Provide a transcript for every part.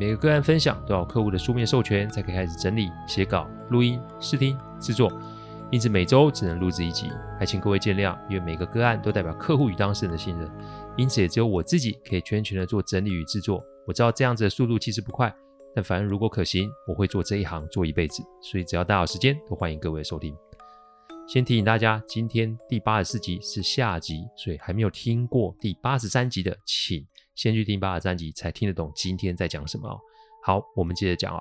每个个案分享都要客户的书面授权才可以开始整理、写稿、录音、试听、制作，因此每周只能录制一集，还请各位见谅。因为每个个案都代表客户与当事人的信任，因此也只有我自己可以全权的做整理与制作。我知道这样子的速度其实不快，但反正如果可行，我会做这一行做一辈子。所以只要大好时间，都欢迎各位收听。先提醒大家，今天第八十四集是下集，所以还没有听过第八十三集的，请。先去听八十三集才听得懂今天在讲什么哦。好，我们接着讲啊。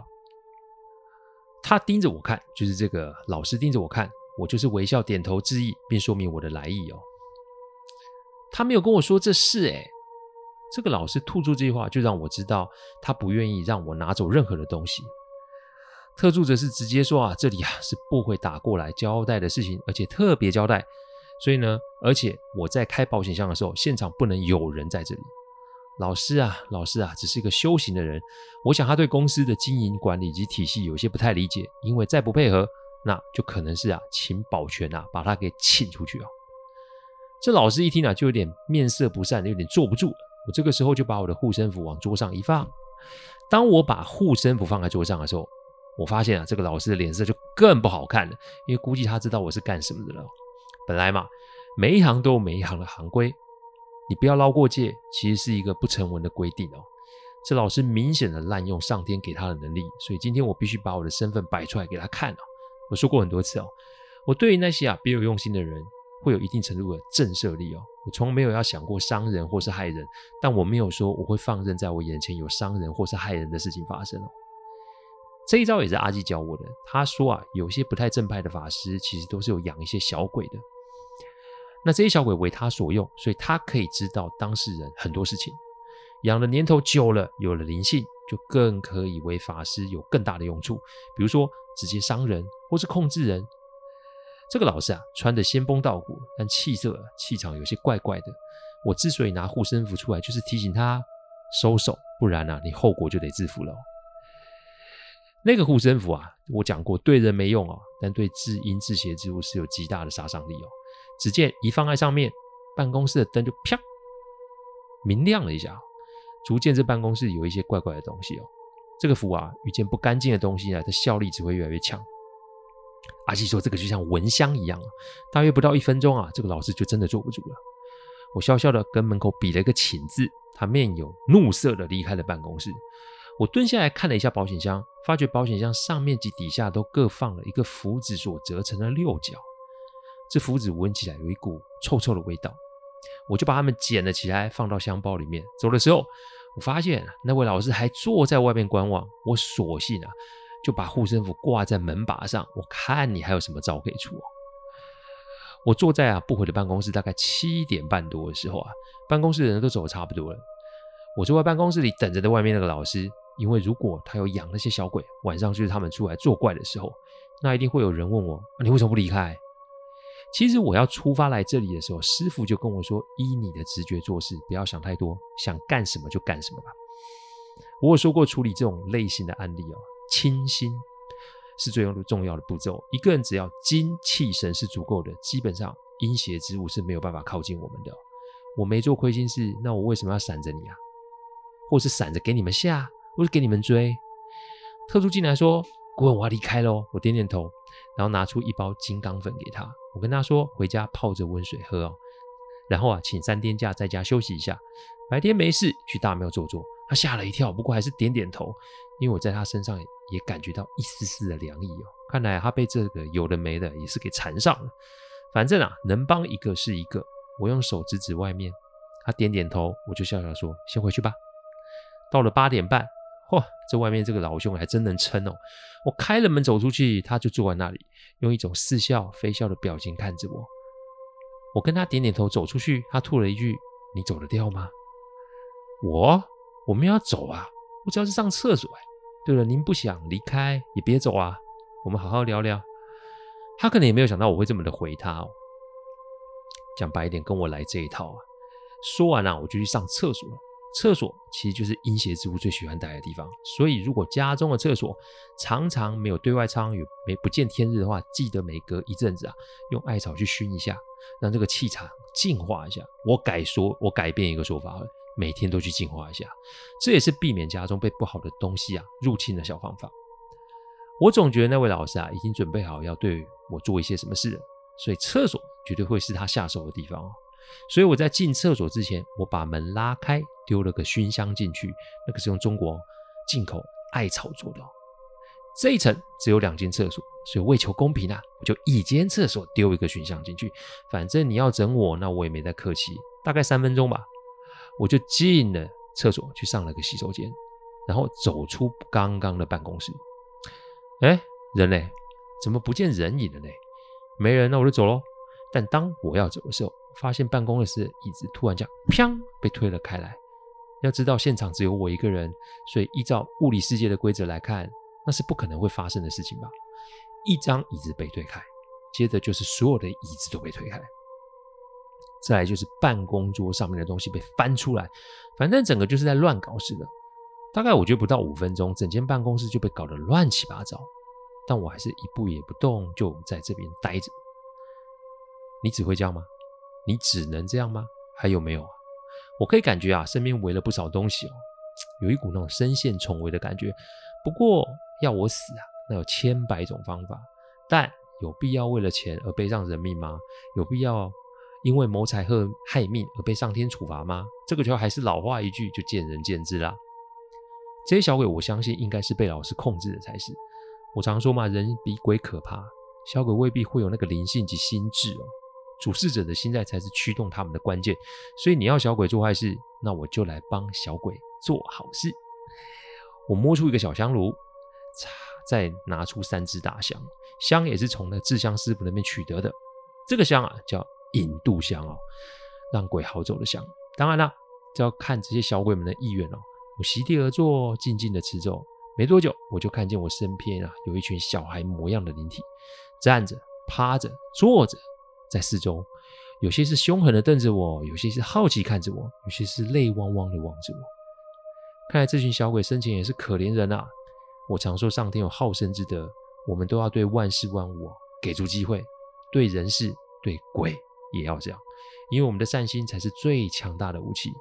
他盯着我看，就是这个老师盯着我看，我就是微笑点头致意，并说明我的来意哦。他没有跟我说这事诶，这个老师吐出这句话，就让我知道他不愿意让我拿走任何的东西。特助则是直接说啊，这里啊是不会打过来交代的事情，而且特别交代。所以呢，而且我在开保险箱的时候，现场不能有人在这里。老师啊，老师啊，只是一个修行的人。我想他对公司的经营管理及体系有些不太理解，因为再不配合，那就可能是啊，请保全啊，把他给请出去啊。这老师一听啊，就有点面色不善，有点坐不住了。我这个时候就把我的护身符往桌上一放。当我把护身符放在桌上的时候，我发现啊，这个老师的脸色就更不好看了，因为估计他知道我是干什么的了。本来嘛，每一行都有每一行的行规。你不要捞过界，其实是一个不成文的规定哦。这老师明显的滥用上天给他的能力，所以今天我必须把我的身份摆出来给他看哦。我说过很多次哦，我对于那些啊别有用心的人，会有一定程度的震慑力哦。我从没有要想过伤人或是害人，但我没有说我会放任在我眼前有伤人或是害人的事情发生哦。这一招也是阿基教我的。他说啊，有些不太正派的法师，其实都是有养一些小鬼的。那这些小鬼为他所用，所以他可以知道当事人很多事情。养的年头久了，有了灵性，就更可以为法师有更大的用处。比如说，直接伤人，或是控制人。这个老师啊，穿的仙风道骨，但气色、气场有些怪怪的。我之所以拿护身符出来，就是提醒他收手，不然啊，你后果就得自负了。那个护身符啊，我讲过，对人没用哦，但对至阴至邪之物是有极大的杀伤力哦。只见一放在上面，办公室的灯就啪明亮了一下，逐渐这办公室有一些怪怪的东西哦。这个符啊，遇见不干净的东西啊，它效力只会越来越强。阿西说：“这个就像蚊香一样啊。”大约不到一分钟啊，这个老师就真的坐不住了。我笑笑的跟门口比了一个请字，他面有怒色的离开了办公室。我蹲下来看了一下保险箱，发觉保险箱上面及底下都各放了一个符纸所折成的六角。这符纸闻起来有一股臭臭的味道，我就把它们捡了起来，放到箱包里面。走的时候，我发现那位老师还坐在外面观望。我索性啊，就把护身符挂在门把上，我看你还有什么招可以出。我坐在啊不回的办公室，大概七点半多的时候啊，办公室的人都走的差不多了。我坐在办公室里等着的外面那个老师，因为如果他有养那些小鬼，晚上就是他们出来作怪的时候，那一定会有人问我：你为什么不离开？其实我要出发来这里的时候，师傅就跟我说：“依你的直觉做事，不要想太多，想干什么就干什么吧。”我有说过，处理这种类型的案例哦，清心是最重要的步骤。一个人只要精气神是足够的，基本上阴邪之物是没有办法靠近我们的。我没做亏心事，那我为什么要闪着你啊？或是闪着给你们吓，或是给你们追？特助进来说：“顾问，我要离开喽。”我点点头。然后拿出一包金刚粉给他，我跟他说，回家泡着温水喝哦。然后啊，请三天假在家休息一下，白天没事去大庙坐坐。他吓了一跳，不过还是点点头，因为我在他身上也感觉到一丝丝的凉意哦。看来他被这个有的没的也是给缠上了。反正啊，能帮一个是一个。我用手指指外面，他点点头，我就笑笑说：“先回去吧。”到了八点半。嚯，这外面这个老兄还真能撑哦！我开了门走出去，他就坐在那里，用一种似笑非笑的表情看着我。我跟他点点头，走出去，他吐了一句：“你走得掉吗？”我我们要走啊，我只要是上厕所。哎对了，您不想离开也别走啊，我们好好聊聊。他可能也没有想到我会这么的回他哦。讲白一点，跟我来这一套啊。说完了啊，我就去上厕所了。厕所其实就是阴邪之物最喜欢待的地方，所以如果家中的厕所常常没有对外窗，有没不见天日的话，记得每隔一阵子啊，用艾草去熏一下，让这个气场净化一下。我改说，我改变一个说法，每天都去净化一下，这也是避免家中被不好的东西啊入侵的小方法。我总觉得那位老师啊，已经准备好要对我做一些什么事了，所以厕所绝对会是他下手的地方哦。所以我在进厕所之前，我把门拉开。丢了个熏香进去，那个是用中国进口艾草做的。这一层只有两间厕所，所以为求公平啊，我就一间厕所丢一个熏香进去。反正你要整我，那我也没再客气。大概三分钟吧，我就进了厕所，去上了个洗手间，然后走出刚刚的办公室。哎，人呢？怎么不见人影了呢？没人，那我就走喽。但当我要走的时候，发现办公室的椅子突然这样“砰”被推了开来。要知道现场只有我一个人，所以依照物理世界的规则来看，那是不可能会发生的事情吧？一张椅子被推开，接着就是所有的椅子都被推开，再来就是办公桌上面的东西被翻出来，反正整个就是在乱搞似的。大概我觉得不到五分钟，整间办公室就被搞得乱七八糟，但我还是一步也不动，就在这边待着。你只会这样吗？你只能这样吗？还有没有啊？我可以感觉啊，身边围了不少东西哦，有一股那种深陷重围的感觉。不过要我死啊，那有千百种方法。但有必要为了钱而背上人命吗？有必要因为谋财害害命而被上天处罚吗？这个就还是老话一句，就见仁见智啦。这些小鬼，我相信应该是被老师控制的才是。我常说嘛，人比鬼可怕，小鬼未必会有那个灵性及心智哦。主事者的心态才是驱动他们的关键，所以你要小鬼做坏事，那我就来帮小鬼做好事。我摸出一个小香炉，再拿出三支大香，香也是从那制香师傅那边取得的。这个香啊叫引渡香哦，让鬼好走的香。当然了，这要看这些小鬼们的意愿哦。我席地而坐，静静的持咒。没多久，我就看见我身边啊有一群小孩模样的灵体，站着、趴着、坐着。在四周，有些是凶狠的瞪着我，有些是好奇看着我，有些是泪汪汪的望着我。看来这群小鬼生前也是可怜人啊！我常说上天有好生之德，我们都要对万事万物给足机会，对人事、对鬼也要这样，因为我们的善心才是最强大的武器。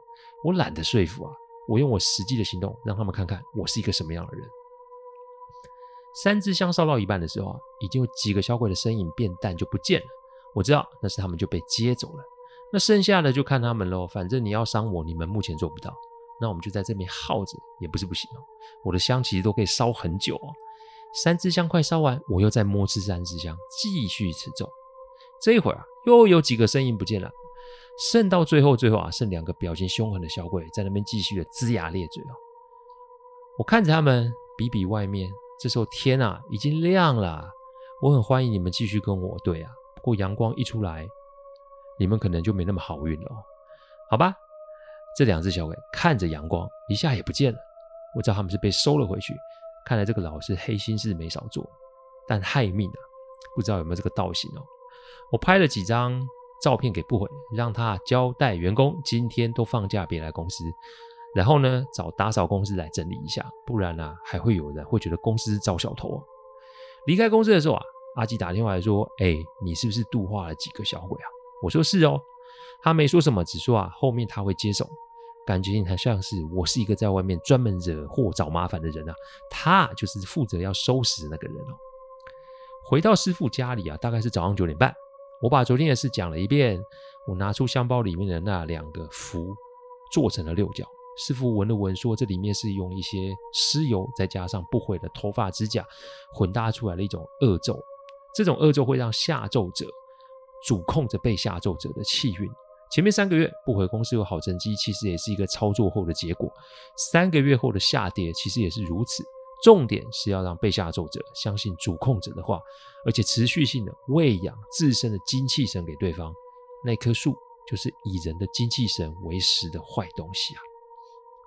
我懒得说服啊，我用我实际的行动让他们看看我是一个什么样的人。三支香烧到一半的时候啊，已经有几个小鬼的身影变淡就不见了。我知道但是他们就被接走了，那剩下的就看他们喽。反正你要伤我，你们目前做不到，那我们就在这边耗着也不是不行哦。我的香其实都可以烧很久哦。三支香快烧完，我又再摸吃三支香，继续持咒。这一会儿啊，又有几个声音不见了，剩到最后最后啊，剩两个表情凶狠的小鬼在那边继续的龇牙咧嘴哦。我看着他们比比外面，这时候天啊已经亮了，我很欢迎你们继续跟我对啊。不过阳光一出来，你们可能就没那么好运了，好吧？这两只小鬼看着阳光，一下也不见了。我知道他们是被收了回去。看来这个老师黑心事没少做，但害命啊，不知道有没有这个道行哦。我拍了几张照片给不悔，让他交代员工今天都放假别来公司，然后呢，找打扫公司来整理一下，不然呢、还会有人会觉得公司是糟小偷。离开公司的时候啊。阿基打电话来说：“哎、你是不是度化了几个小鬼啊？”我说：“是哦。”他没说什么，只说啊，后面他会接手。感觉你很像是我是一个在外面专门惹祸找麻烦的人啊，他就是负责要收拾那个人哦。回到师傅家里啊，大概是早上九点半。我把昨天的事讲了一遍。我拿出香包里面的那两个符，做成了六角。师傅闻了闻，说：“这里面是用一些尸油，再加上不悔的头发、指甲混搭出来的一种恶咒。”这种恶咒会让下咒者主控着被下咒者的气运。前面三个月不回公司有好成绩，其实也是一个操作后的结果。三个月后的下跌，其实也是如此。重点是要让被下咒者相信主控者的话，而且持续性的喂养自身的精气神给对方。那棵树就是以人的精气神为食的坏东西啊！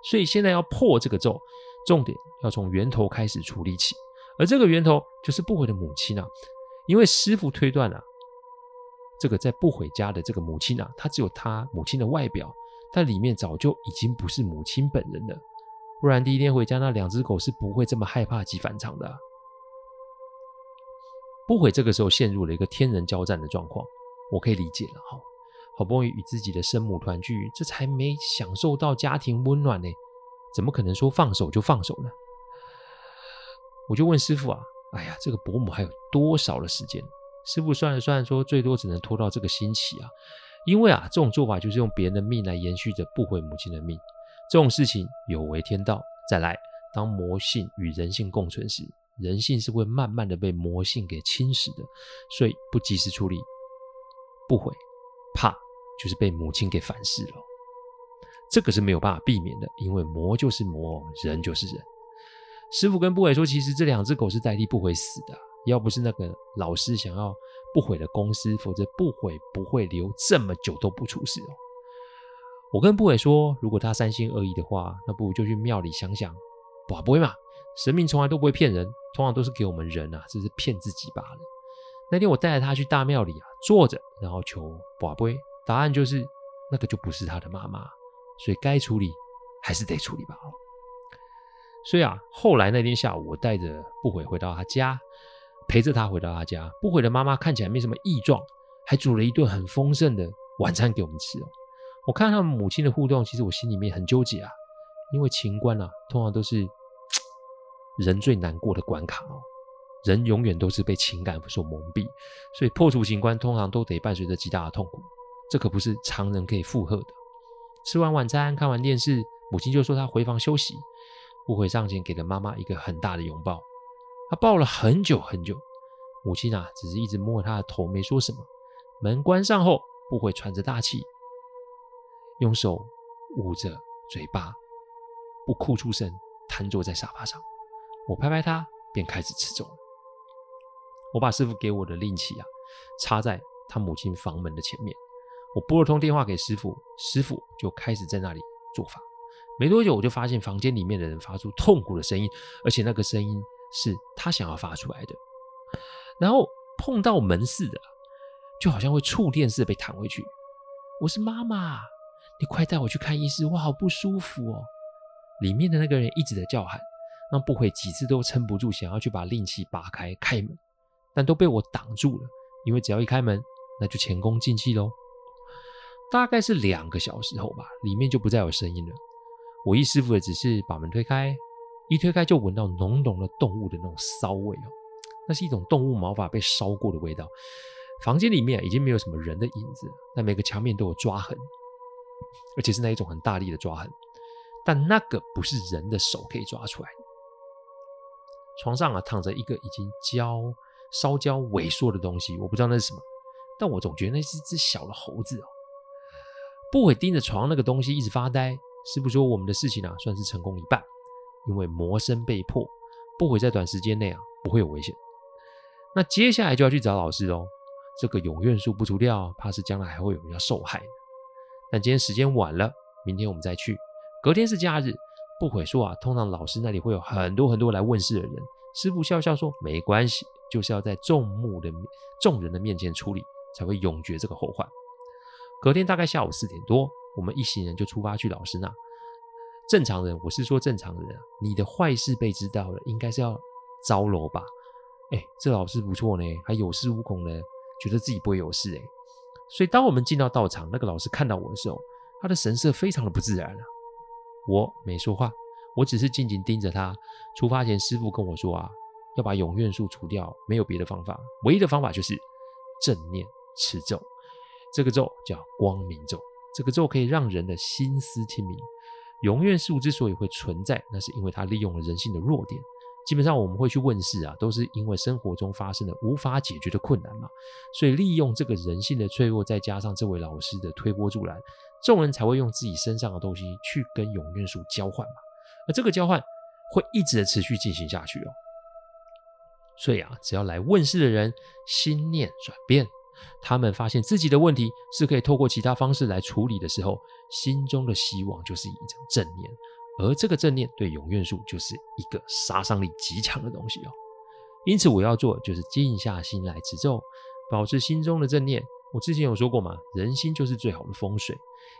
所以现在要破这个咒，重点要从源头开始处理起，而这个源头就是不回的母亲啊。因为师父推断啊，这个在不回家的这个母亲啊，她只有她母亲的外表，但里面早就已经不是母亲本人了。不然第一天回家那两只狗是不会这么害怕及反常的。不悔这个时候陷入了一个天人交战的状况，我可以理解了哈。好不容易与自己的生母团聚，这才没享受到家庭温暖呢，怎么可能说放手就放手呢？我就问师父啊，哎呀，这个伯母还有多少的时间？师傅算了算，说最多只能拖到这个星期啊，因为啊，这种做法就是用别人的命来延续着不悔母亲的命，这种事情有违天道。再来，当魔性与人性共存时，人性是会慢慢的被魔性给侵蚀的，所以不及时处理，不悔。怕就是被母亲给反噬了，这个是没有办法避免的，因为魔就是魔，人就是人。师傅跟不悔说，其实这两只狗是代替不悔死的，要不是那个老师想要不悔的公司，否则不悔不会留这么久都不出事哦。我跟不悔说，如果他三心二意的话，那不如就去庙里想想，不不会嘛，神明从来都不会骗人，通常都是给我们人啊，只是骗自己罢了。那天我带着他去大庙里啊，坐着，然后求跋杯，答案就是那个就不是他的妈妈，所以该处理还是得处理吧。所以啊，后来那天下午，我带着不悔回到他家，陪着他回到他家。不悔的妈妈看起来没什么异状，还煮了一顿很丰盛的晚餐给我们吃哦。我看他们母亲的互动，其实我心里面很纠结啊，因为情关啊，通常都是 人最难过的关卡哦。人永远都是被情感所蒙蔽，所以破除情关通常都得伴随着极大的痛苦，这可不是常人可以负荷的。吃完晚餐，看完电视，母亲就说她回房休息。不悔上前给了妈妈一个很大的拥抱，她抱了很久很久。母亲啊，只是一直摸她的头，没说什么。门关上后，不悔喘着大气，用手捂着嘴巴，不哭出声，瘫坐在沙发上。我拍拍他，便开始吃粥。我把师傅给我的令旗啊插在他母亲房门的前面，我拨了通电话给师傅，师傅就开始在那里做法。没多久，我就发现房间里面的人发出痛苦的声音，而且那个声音是他想要发出来的。然后碰到门似的，就好像会触电似的被弹回去。我是妈妈，你快带我去看医师，我好不舒服哦。里面的那个人一直在叫喊，让不悔几次都撑不住，想要去把令旗拔开开门。但都被我挡住了，因为只要一开门，那就前功尽弃喽。大概是两个小时后吧，里面就不再有声音了。我一师傅的只是把门推开，一推开就闻到浓浓的动物的那种骚味哦，那是一种动物毛发被烧过的味道。房间里面已经没有什么人的影子，但每个墙面都有抓痕，而且是那一种很大力的抓痕。但那个不是人的手可以抓出来。床上啊躺着一个已经焦。烧焦萎缩的东西，我不知道那是什么，但我总觉得那是一只小的猴子哦。不悔盯着床那个东西一直发呆。师傅说我们的事情啊，算是成功一半，因为魔身被破，不悔在短时间内啊不会有危险。那接下来就要去找老师喽。这个永愿树不除掉，怕是将来还会有人要受害。但今天时间晚了，明天我们再去。隔天是假日，不悔说啊，通常老师那里会有很多很多来问事的人。师傅笑笑说没关系。就是要在众目的众人的面前处理，才会永绝这个后患。隔天大概下午四点多，我们一行人就出发去老师那。正常人，我是说正常人，你的坏事被知道了，应该是要招楼吧？哎，这老师不错呢，还有恃无恐呢，觉得自己不会有事哎。所以当我们进到道场，那个老师看到我的时候，他的神色非常的不自然啊。我没说话，我只是静静盯着他。出发前，师傅跟我说啊。要把永愿树除掉，没有别的方法，唯一的方法就是正念持咒。这个咒叫光明咒，这个咒可以让人的心思清明。永愿树之所以会存在，那是因为它利用了人性的弱点。基本上我们会去问世啊，都是因为生活中发生了无法解决的困难嘛。所以利用这个人性的脆弱，再加上这位老师的推波助澜，众人才会用自己身上的东西去跟永愿树交换嘛。而这个交换会一直的持续进行下去哦。所以啊，只要来问世的人心念转变，他们发现自己的问题是可以透过其他方式来处理的时候，心中的希望就是一种正念，而这个正念对永愿术就是一个杀伤力极强的东西哦。因此，我要做就是静下心来持咒，保持心中的正念。我之前有说过嘛，人心就是最好的风水，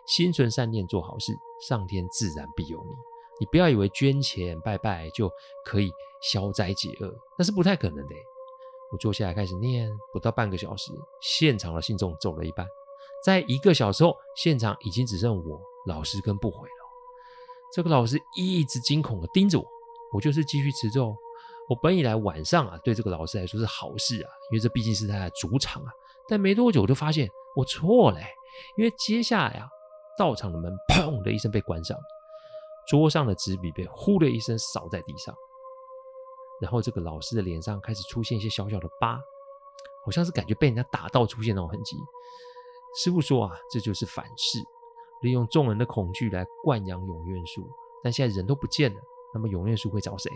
心存善念，做好事，上天自然必有你。你不要以为捐钱拜拜就可以消灾解厄，那是不太可能的。我坐下来开始念，不到半个小时，现场的信众走了一半。在一个小时后，现场已经只剩我、老师跟不悔了。这个老师一直惊恐的盯着我，我就是继续持咒。我本以为晚上啊，对这个老师来说是好事啊，因为这毕竟是他的主场啊。但没多久，我就发现我错了，因为接下来啊，道场的门砰的一声被关上，桌上的纸笔被呼的一声扫在地上，然后这个老师的脸上开始出现一些小小的疤，好像是感觉被人家打到出现那种痕迹。师傅说啊，这就是反噬，利用众人的恐惧来灌养永愿术。但现在人都不见了，那么永愿术会找谁？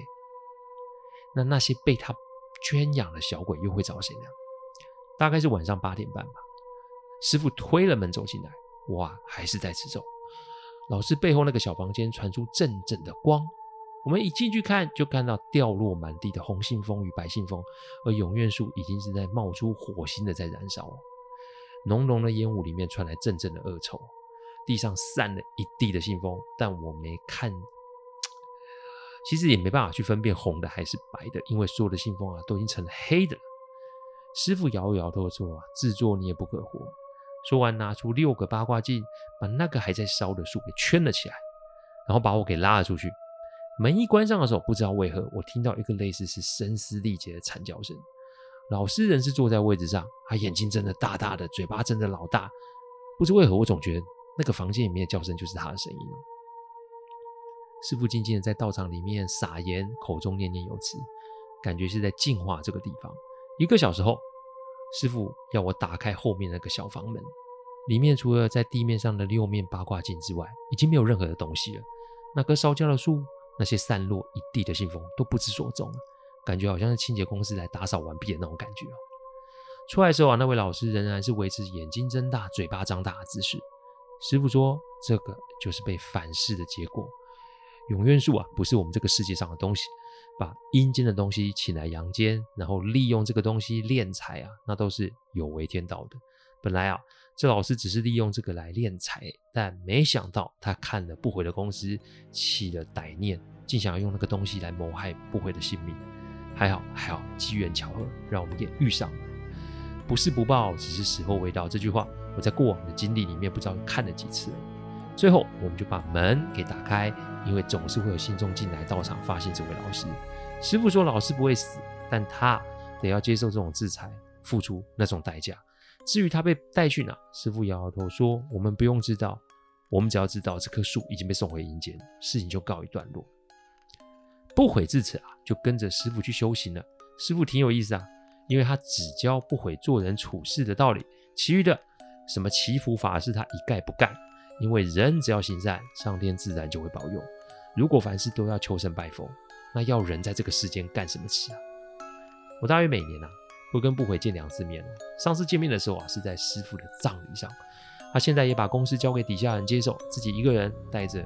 那那些被他圈养的小鬼又会找谁呢？大概是晚上八点半吧，师傅推了门走进来，哇，还是在吃咒。老师背后那个小房间传出阵阵的光，我们一进去看，就看到掉落满地的红信封与白信封，而永愿树已经是在冒出火星的在燃烧，浓浓的烟雾里面传来阵阵的恶臭，地上散了一地的信封，但我没看，其实也没办法去分辨红的还是白的，因为所有的信封啊都已经成了黑的了。师傅摇摇头说：“啊，自作孽不可活。”说完，拿出六个八卦镜，把那个还在烧的树给圈了起来，然后把我给拉了出去。门一关上的时候，不知道为何，我听到一个类似是声嘶力竭的惨叫声。老师人是坐在位置上，他眼睛睁得大大的，嘴巴睁得老大。不知为何，我总觉得那个房间里面的叫声就是他的声音。师傅静静的在道场里面撒盐，口中念念有词，感觉是在净化这个地方。一个小时后，师傅要我打开后面那个小房门，里面除了在地面上的六面八卦镜之外，已经没有任何的东西了。那棵烧焦的树，那些散落一地的信封都不知所踪，感觉好像是清洁公司来打扫完毕的那种感觉哦。出来的时候啊，那位老师仍然是维持眼睛睁大、嘴巴张大的姿势。师傅说：“这个就是被反噬的结果。永愿术啊，不是我们这个世界上的东西。”把阴间的东西请来阳间，然后利用这个东西敛财啊，那都是有违天道的。本来啊，这老师只是利用这个来敛财，但没想到他看了不悔的公司，起了歹念，竟想要用那个东西来谋害不悔的性命。还好，还好，机缘巧合，让我们也遇上了。不是不报，只是时候未到。这句话我在过往的经历里面不知道看了几次。最后，我们就把门给打开，因为总是会有信众进来道场，发现这位老师。师傅说，老师不会死，但他得要接受这种制裁，付出那种代价。至于他被带去哪，师父摇摇头说：“我们不用知道，我们只要知道这棵树已经被送回阴间，事情就告一段落。”不悔至此啊，就跟着师父去修行了。师父挺有意思啊，因为他只教不悔做人处事的道理，其余的什么祈福法事，他一概不干。因为人只要行善，上天自然就会保佑。如果凡事都要求神拜佛，那要人在这个世间干什么吃啊？我大约每年啊会跟不悔见两次面。上次见面的时候啊是在师父的葬礼上，他现在也把公司交给底下人接手，自己一个人带着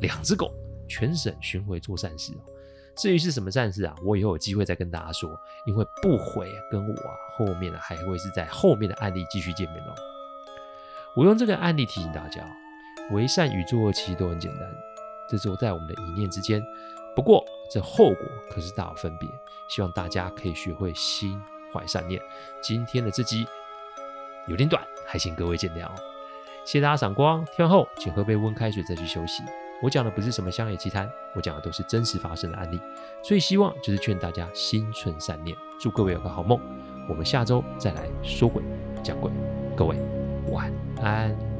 两只狗全省巡回做善事。至于是什么善事啊，我以后有机会再跟大家说。因为不悔跟我啊后面还会是在后面的案例继续见面哦。我用这个案例提醒大家，为善与作恶其实都很简单，这只有在我们的一念之间。不过这后果可是大有分别。希望大家可以学会心怀善念。今天的这集有点短，还请各位见谅哦。谢谢大家赏光，听完后请喝杯温开水再去休息。我讲的不是什么乡野奇谈，我讲的都是真实发生的案例，所以希望就是劝大家心存善念。祝各位有个好梦，我们下周再来说鬼讲鬼，各位。晚安。